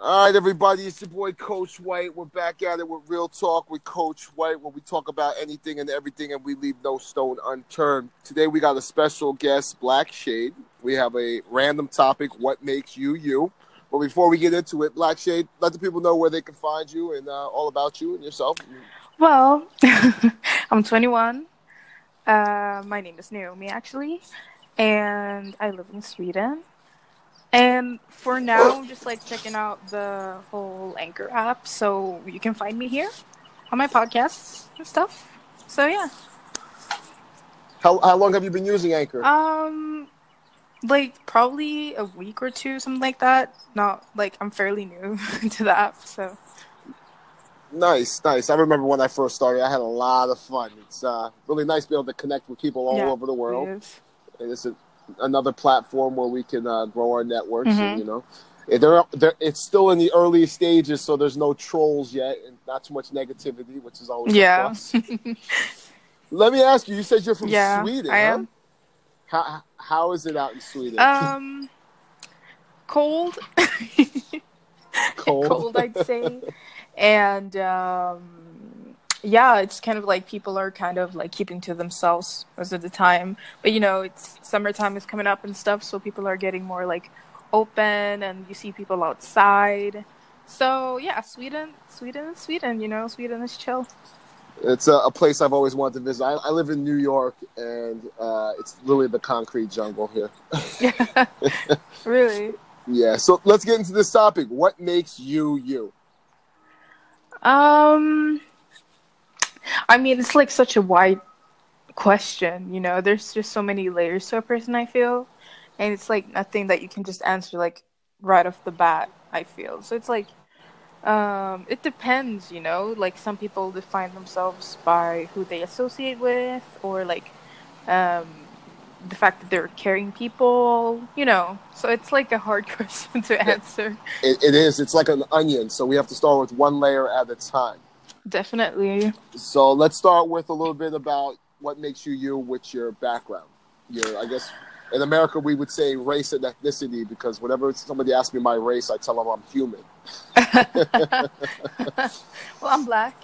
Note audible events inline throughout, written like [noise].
All right. Everybody. It's your boy Coach White. We're back at it with Real Talk with Coach White, where we talk about anything and everything, and we leave no stone unturned. Today, we got a special guest, Black Shade. We have a random topic: what makes you you. But before we get into it, Black Shade, let the people know where they can find you and uh, all about you and yourself. Well, [laughs] I'm 21. Uh, my name is Naomi, actually, and I live in Sweden. And for now, I'm just like checking out the whole Anchor app, so you can find me here on my podcasts and stuff. So yeah. How how long have you been using Anchor? Um, like probably a week or two, something like that. Not like I'm fairly new [laughs] to the app, so. Nice, nice. I remember when I first started, I had a lot of fun. It's uh, really nice being able to connect with people all Yeah, over the world. it is. and it's a, another platform where we can uh, grow our networks. Mhm. And, you know, Eh, they're, they're, it's still in the early stages, so there's no trolls yet, and not too much negativity, which is always a Yeah. plus. [laughs] Let me ask you. You said you're from Yeah, Sweden. I huh? am. How how is it out in Sweden? Um, cold. [laughs] Cold? cold, I'd say. and um, yeah, it's kind of like people are kind of like keeping to themselves most of the time. But you know, it's summertime is coming up and stuff, so people are getting more like open, and you see people outside. So yeah, Sweden, Sweden, Sweden. You know, Sweden is chill. It's a, a place I've always wanted to visit. I, I live in New York, and uh, it's literally the concrete jungle here. [laughs] really. [laughs] Yeah. So let's get into this topic. What makes you you? Um, I mean, it's like such a wide question, you know. There's just so many layers to a person. I feel, and it's like nothing that you can just answer like right off the bat. I feel so. It's like, um, it depends, you know. Like some people define themselves by who they associate with, or like, um, the fact that they're caring people, you know. So it's like a hard [laughs] question to answer. It, it is. It's like an onion, so we have to start with one layer at a time. Definitely. So let's start with a little bit about what makes you you with your background. Your, I guess, in America we would say race and ethnicity because whenever somebody asks me my race, I tell them I'm human. [laughs] well, I'm black.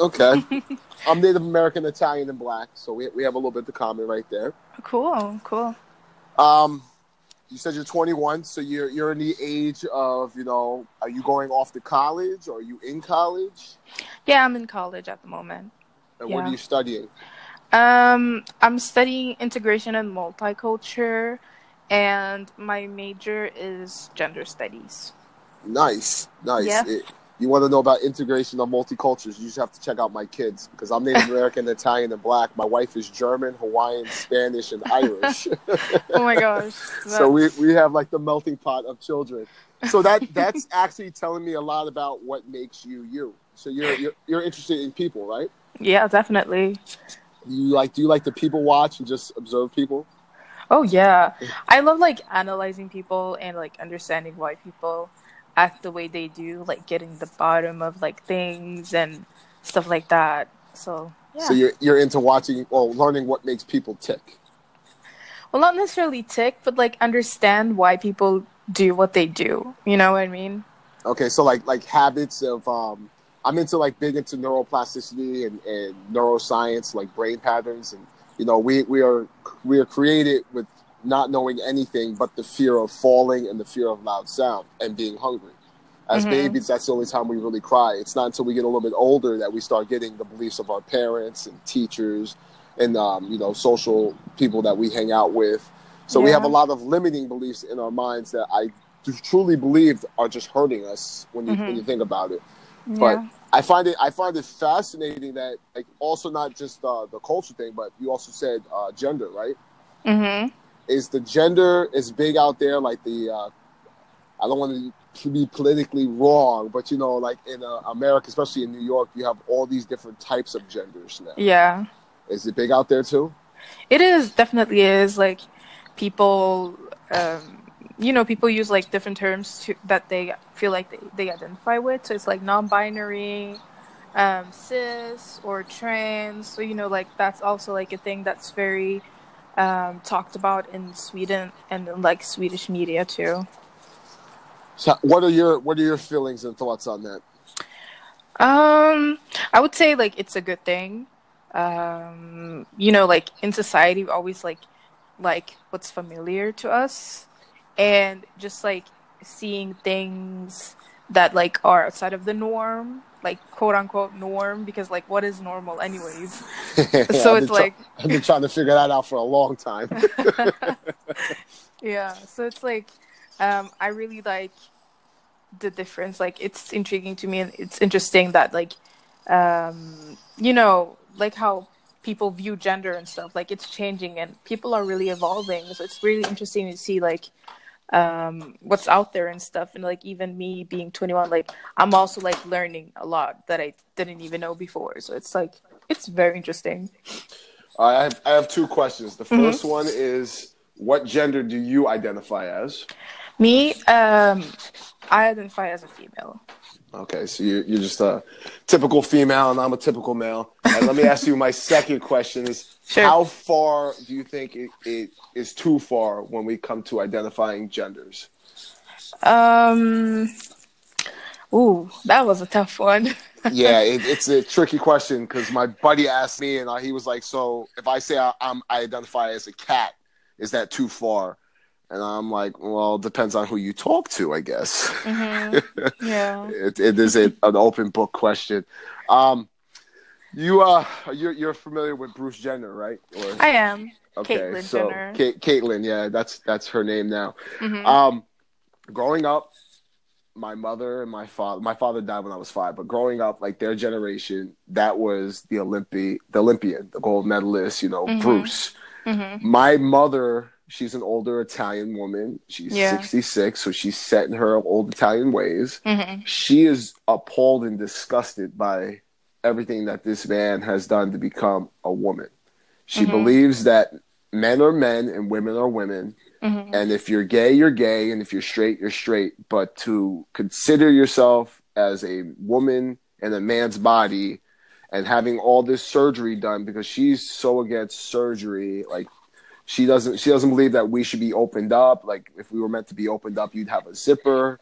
Okay, [laughs] I'm Native American, Italian, and black, so we we have a little bit to common right there. Cool, cool. Um, you said you're 21, so you're you're in the age of you know, are you going off to college or are you in college? Yeah, I'm in college at the moment. And what are you studying? Um, I'm studying integration and multicultural, and my major is gender studies. Nice, nice. Yeah. It- you want to know about integration of multicultures? You just have to check out my kids because I'm Native [laughs] American, Italian, and black. My wife is German, Hawaiian, Spanish, and Irish. [laughs] Oh my gosh. [laughs] so we, we have like the melting pot of children. So that that's actually telling me a lot about what makes you you. So you're you're, you're interested in people, right? Yeah, definitely. You like do you like to people watch and just observe people? Oh yeah. I love like analyzing people and like understanding why people act the way they do, like getting the bottom of like things and stuff like that. So yeah. So you're you're into watching or learning what makes people tick. well, not necessarily tick, but like understand why people do what they do. You know what I mean? Okay, so like like habits of um I'm into like big into neuroplasticity and, and neuroscience, like brain patterns and you know, we, we are we are created with not knowing anything but the fear of falling and the fear of loud sound and being hungry. As Mhm. babies, that's the only time we really cry. It's not until we get a little bit older that we start getting the beliefs of our parents and teachers and um, you know, social people that we hang out with. So we have a lot of limiting beliefs in our minds that I truly believe are just hurting us when you when Mhm. you think about it. But I find it I find it fascinating that like also not just uh, the culture thing, but you also said uh, gender, right? Mhm. Is the gender is big out there? Like the uh, I don't want to be politically wrong, but you know, like in uh, America, especially in New York, you have all these different types of genders now. Yeah. Is it big out there too? It is definitely is like people um you know people use like different terms to, that they feel like they, they identify with so it's like non-binary um cis or trans so you know like that's also like a thing that's very um, talked about in Sweden and in, like Swedish media too. So, what are your what are your feelings and thoughts on that? Um, I would say like it's a good thing. Um, you know, like in society, we always like like what's familiar to us, and just like seeing things that like are outside of the norm, like quote unquote norm, because like what is normal anyways? [laughs] so it's like I've been trying to figure that out for a long time. [laughs] [laughs] yeah, so it's like um, I really like the difference. Like it's intriguing to me, and it's interesting that like um, you know like how people view gender and stuff. Like it's changing, and people are really evolving. So it's really interesting to see like um what's out there and stuff and like even me being 21 like i'm also like learning a lot that i didn't even know before so it's like it's very interesting I have I have two questions. The 1st one is what gender do you identify as? Me um i identify as a female Okay, so you're, you're just a typical female, and I'm a typical male. And let me ask you my [laughs] second question: Is Sure. how far do you think it, it is too far when we come to identifying genders? um ooh that was a tough one [laughs] yeah, it, it's a tricky question because my buddy asked me, and I, he was like, "So if I say I, I'm I identify as a cat, is that too far?" And I'm like, "Well, it depends on who you talk to, I guess." Mhm. [laughs] yeah it, it is a, an open book question. Um, you uh, you're you're familiar with Bruce Jenner, right? Or, i am okay, Caitlyn so Jenner. Kate, Caitlyn, yeah, that's that's her name now. Mhm. Um, growing up, my mother and my father, my father died when I was five, but growing up, like their generation, that was the Olympi, the Olympian, the gold medalist, you know, Mhm. Bruce. Mhm. My mother, she's an older Italian woman. She's Yeah. 66, so she's set in her old Italian ways. Mhm. She is appalled and disgusted by everything that this man has done to become a woman. She Mhm. believes that men are men and women are women. Mhm. And if you're gay, you're gay. And if you're straight, you're straight. But to consider yourself as a woman in a man's body and having all this surgery done because she's so against surgery, like she doesn't she doesn't believe that we should be opened up. Like if we were meant to be opened up, you'd have a zipper.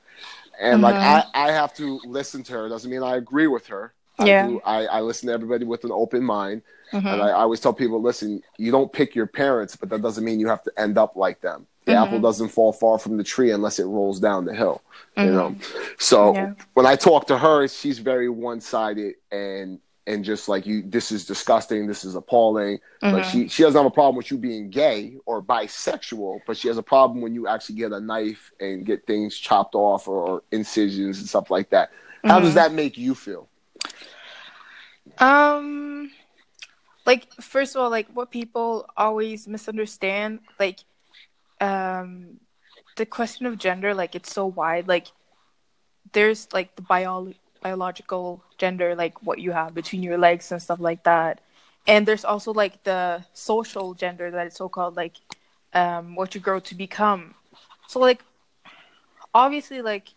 And like I. I have to listen to her. Doesn't mean I agree with her. Yeah. I, do, I, I listen to everybody with an open mind. And Mhm. I, I always tell people, listen, you don't pick your parents, but that doesn't mean you have to end up like them. The Mhm. apple doesn't fall far from the tree unless it rolls down the hill. You know. So Yeah. when I talk to her, she's very one sided and and just like you this is disgusting, this is appalling. Like Mhm. she she doesn't have a problem with you being gay or bisexual, but she has a problem when you actually get a knife and get things chopped off or, or incisions and stuff like that. How does Mhm. that make you feel? Um, like first of all, like what people always misunderstand, like, um, the question of gender, like it's so wide. Like, there's like the bio biological gender, like what you have between your legs and stuff like that, and there's also like the social gender that is so called, like, um, what you grow to become. So like, obviously, like,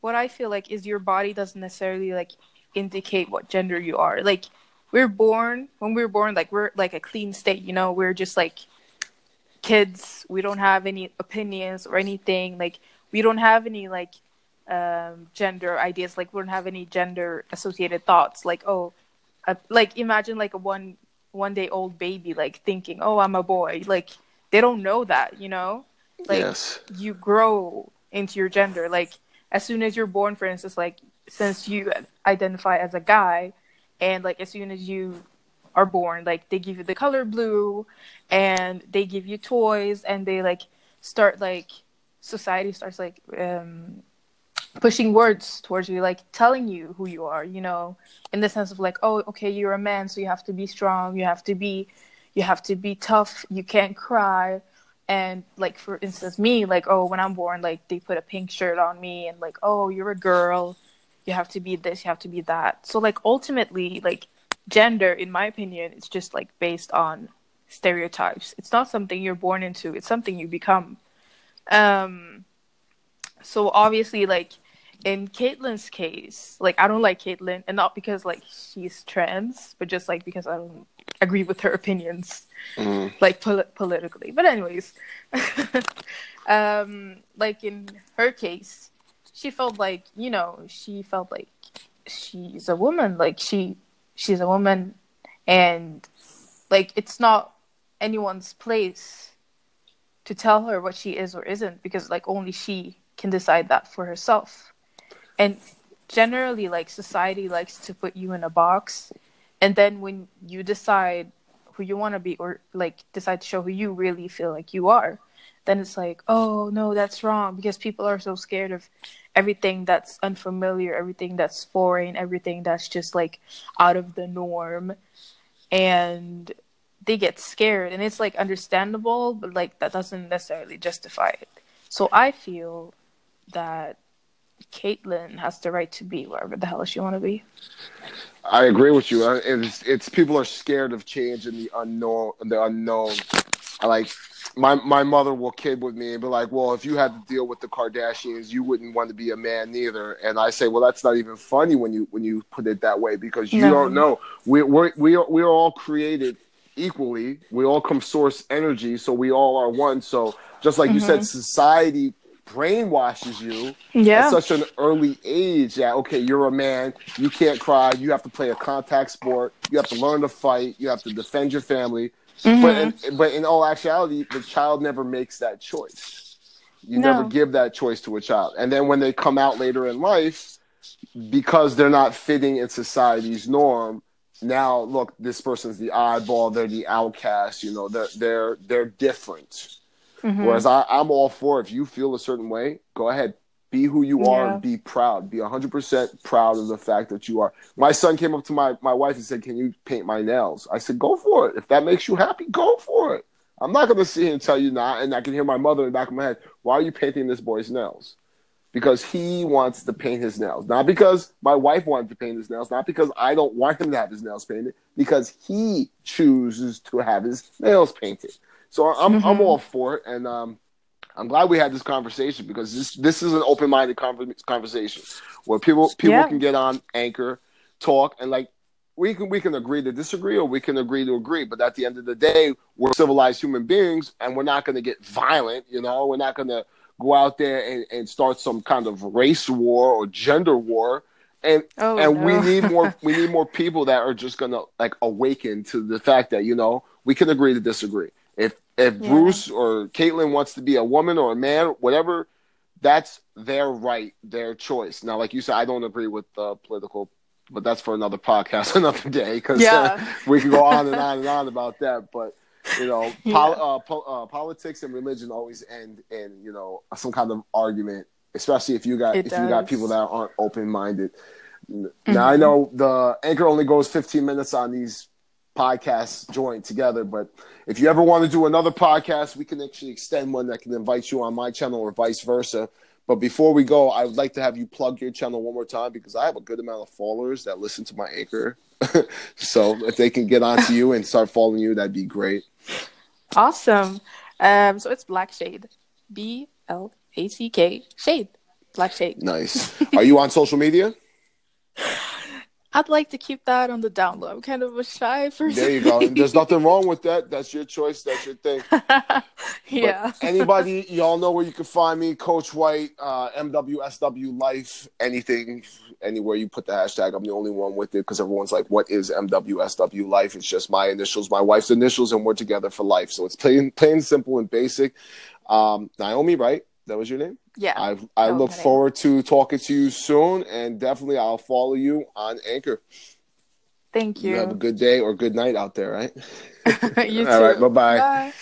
what I feel like is your body doesn't necessarily like indicate what gender you are. Like we're born when we're born like we're like a clean state, you know, we're just like kids. We don't have any opinions or anything. Like we don't have any like um gender ideas. Like we don't have any gender associated thoughts. Like oh uh, like imagine like a one one day old baby like thinking, "Oh, I'm a boy." Like they don't know that, you know? Like yes. you grow into your gender like as soon as you're born for instance like since you identify as a guy and like as soon as you are born like they give you the color blue and they give you toys and they like start like society starts like um pushing words towards you like telling you who you are you know in the sense of like oh okay you're a man so you have to be strong you have to be you have to be tough you can't cry. And like for instance me like oh when i'm born like they put a pink shirt on me and like oh you're a girl you have to be this you have to be that. So like ultimately like gender in my opinion it's just like based on stereotypes. It's not something you're born into it's something you become. Um so obviously like in Caitlyn's case, like I don't like Caitlyn, and not because like she's trans, but just like because I don't agree with her opinions, Mhm. like pol- politically. But anyways, [laughs] um, like in her case, she felt like you know she felt like she's a woman, like she she's a woman, and like it's not anyone's place to tell her what she is or isn't because like only she can decide that for herself. And generally like society likes to put you in a box. And then when you decide who you want to be or like decide to show who you really feel like you are then it's like oh no that's wrong because people are so scared of everything that's unfamiliar everything that's foreign everything that's just like out of the norm. And they get scared. And it's like understandable but like that doesn't necessarily justify it. So i feel that caitlyn has the right to be wherever the hell she want to be I agree with you. Uh, It's it's people are scared of change and the unknown. The unknown. Like my my mother will kid with me and be like, "Well, if you had to deal with the Kardashians, you wouldn't want to be a man neither." And I say, "Well, that's not even funny when you when you put it that way because you No. don't know. We we we are, we are all created equally. We all come source energy, so we all are one. So just like you said, society brainwashes you yeah at such an early age that okay, you're a man, you can't cry, you have to play a contact sport, you have to learn to fight, you have to defend your family. But in, mm-hmm. but in all actuality, the child never makes that choice. You No. never give that choice to a child, and then when they come out later in life, because they're not fitting in society's norm. Now, look, this person's the oddball. They're the outcast. You know, they're they're they're different. Mhm. Whereas I, I'm all for if you feel a certain way, go ahead, be who you are Yeah. and be proud. Be 100% proud of the fact that you are. My son came up to my, my wife and said, Can you paint my nails? I said, Go for it. If that makes you happy, go for it. I'm not going to sit here and tell you not. And I can hear my mother in the back of my head, Why are you painting this boy's nails? Because he wants to paint his nails. Not because my wife wanted to paint his nails, not because I don't want him to have his nails painted, because he chooses to have his nails painted. So I'm I'm Mhm. all for it, and um, I'm glad we had this conversation because this this is an open minded conversation where people people Yeah. can get on Anchor, talk, and like we can we can agree to disagree or we can agree to agree. But at the end of the day, we're civilized human beings, and we're not going to get violent. You know, we're not going to go out there and, and start some kind of race war or gender war. And oh, and we need more [laughs] we need more people that are just gonna like awaken to the fact that you know we can agree to disagree if if Yeah. bruce or caitlyn wants to be a woman or a man whatever that's their right their choice now like you said i don't agree with the political but that's for another podcast [laughs] another day because Yeah. we can go on and on and on about that but you know [laughs] Yeah. pol- uh, po- uh, politics and religion always end in you know some kind of argument especially if you got It if you got people that aren't open-minded now I know the anchor only goes 15 minutes on these podcasts joined together, but if you ever want to do another podcast, we can actually extend one that can invite you on my channel or vice versa. But before we go, I would like to have you plug your channel one more time because I have a good amount of followers that listen to my anchor. [laughs] so if they can get onto you and start following you, that'd be great. Awesome. Um, so it's Black Shade. B L A C K Shade. Black Shade. Nice. [laughs] Are you on social media? I'd like to keep that on the down low. I'm kind of a shy person. There you go. And there's [laughs] nothing wrong with that. That's your choice. That's your thing. [laughs] yeah. But anybody, y'all know where you can find me, Coach White, uh, MWSW Life, anything, anywhere you put the hashtag. I'm the only one with it because everyone's like, what is MWSW Life? It's just my initials, my wife's initials, and we're together for life. So it's plain, plain simple and basic. Um, Naomi, right? That was your name? yeah. I I look name. forward to talking to you soon, and definitely I'll follow you on Anchor. Thank You you. have a good day or good night out there, right? [laughs] you too. [laughs] All right, bye-bye. Bye.